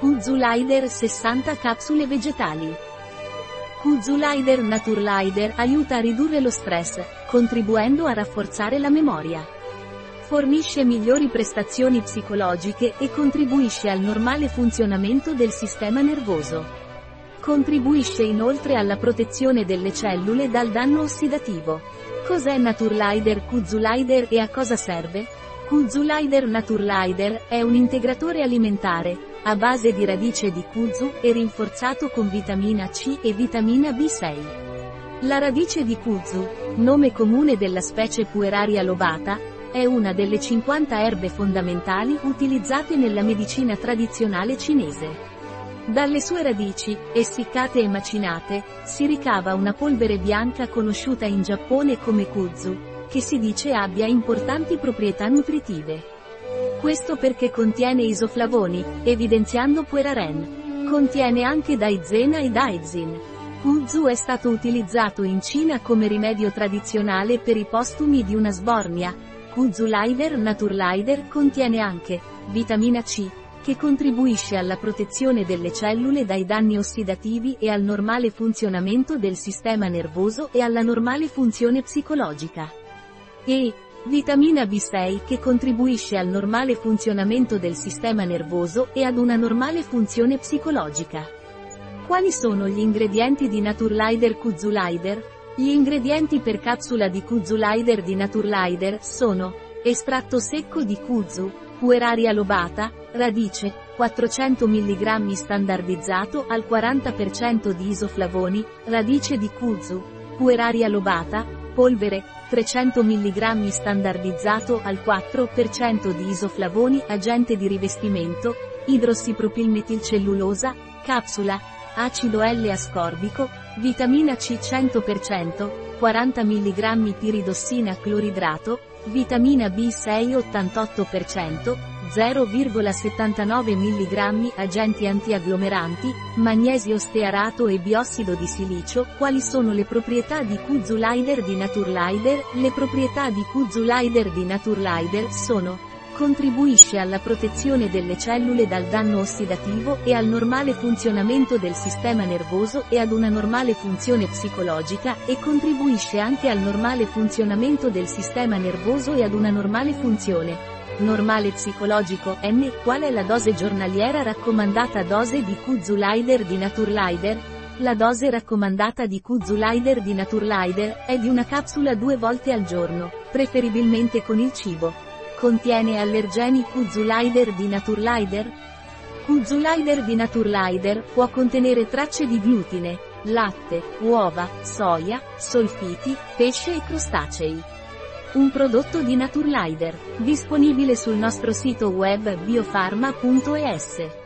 Kuzulader 60 capsule vegetali. Kuzulader Naturlider aiuta a ridurre lo stress, contribuendo a rafforzare la memoria. Fornisce migliori prestazioni psicologiche e contribuisce al normale funzionamento del sistema nervoso. Contribuisce inoltre alla protezione delle cellule dal danno ossidativo. Cos'è Naturlider Kuzulader e a cosa serve? Kuzulader Naturlider è un integratore alimentare, a base di radice di kuzu e rinforzato con vitamina C e vitamina B6. La radice di kuzu, nome comune della specie Pueraria lobata, è una delle 50 erbe fondamentali utilizzate nella medicina tradizionale cinese. Dalle sue radici, essiccate e macinate, si ricava una polvere bianca conosciuta in Giappone come kuzu, che si dice abbia importanti proprietà nutritive. Questo perché contiene isoflavoni, evidenziando pueraren. Contiene anche daizena e daizin. Kuzu è stato utilizzato in Cina come rimedio tradizionale per i postumi di una sbornia, Kuzulaider Naturlider contiene anche vitamina C, che contribuisce alla protezione delle cellule dai danni ossidativi e al normale funzionamento del sistema nervoso e alla normale funzione psicologica. E vitamina B6 che contribuisce al normale funzionamento del sistema nervoso e ad una normale funzione psicologica. Quali sono gli ingredienti di Naturlider Kuzulaider? Gli ingredienti per capsula di Kuzulaider di Naturlider sono estratto secco di kuzu, pueraria lobata, radice, 400 mg standardizzato al 40% di isoflavoni, radice di kuzu, pueraria lobata, polvere, 300 mg standardizzato al 4% di isoflavoni agente di rivestimento, idrossipropilmetilcellulosa, capsula, acido L-ascorbico, vitamina C 100%, 40 mg piridossina cloridrato, vitamina B6 88%, 0,79 mg agenti antiagglomeranti, magnesio stearato e biossido di silicio. Quali sono le proprietà di Kuzulaider di Naturlider? Le proprietà di Kuzulaider di Naturlider sono Contribuisce alla protezione delle cellule dal danno ossidativo e al normale funzionamento del sistema nervoso e ad una normale funzione psicologica e contribuisce anche al normale funzionamento del sistema nervoso e ad una normale funzione normale psicologico N. Qual è la dose giornaliera raccomandata dose di Kuzulaider di Naturlider? La dose raccomandata di Kuzulaider di Naturlider è di una capsula due volte al giorno, preferibilmente con il cibo. Contiene allergeni Kuzulaider di Naturlider? Kuzulaider di Naturlider può contenere tracce di glutine, latte, uova, soia, solfiti, pesce e crostacei. Un prodotto di Naturlider, disponibile sul nostro sito web biofarma.es.